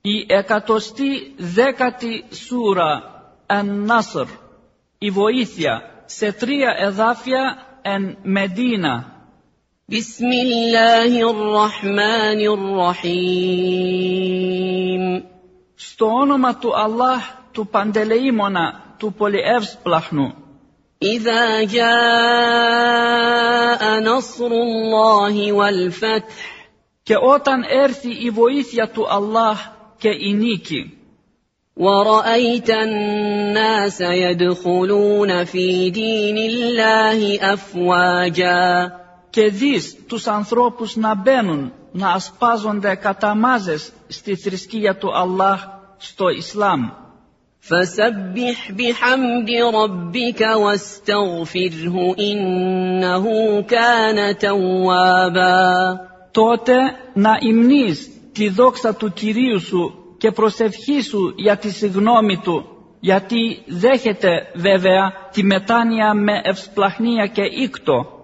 Η εκατοστή δέκατη σούρα εν Νάσρ, η βοήθεια σε τρία εδάφια εν Μεντίνα. بسم الله الرحمن الرحيم Στο όνομα του Αλλάχ του Παντελεήμονα του Πολυεύσπλαχνου. إذا جاء نصر الله والفتح Και όταν έρθει η βοήθεια του Αλλάχ και η νίκη. ورأيت الناس يدخلون في دين الله أفواجا Και δεις τους ανθρώπους να μπαίνουν, να ασπάζονται κατά μάζες στη θρησκεία του Αλλάχ στο Ισλάμ. فسبح بحمد ربك واستغفره إنه كان توابا τότε να υμνείς τη δόξα του Κυρίου σου και προσευχή σου για τη συγνώμη του, γιατί δέχεται βέβαια τη μετάνοια με ευσπλαχνία και ήκτο.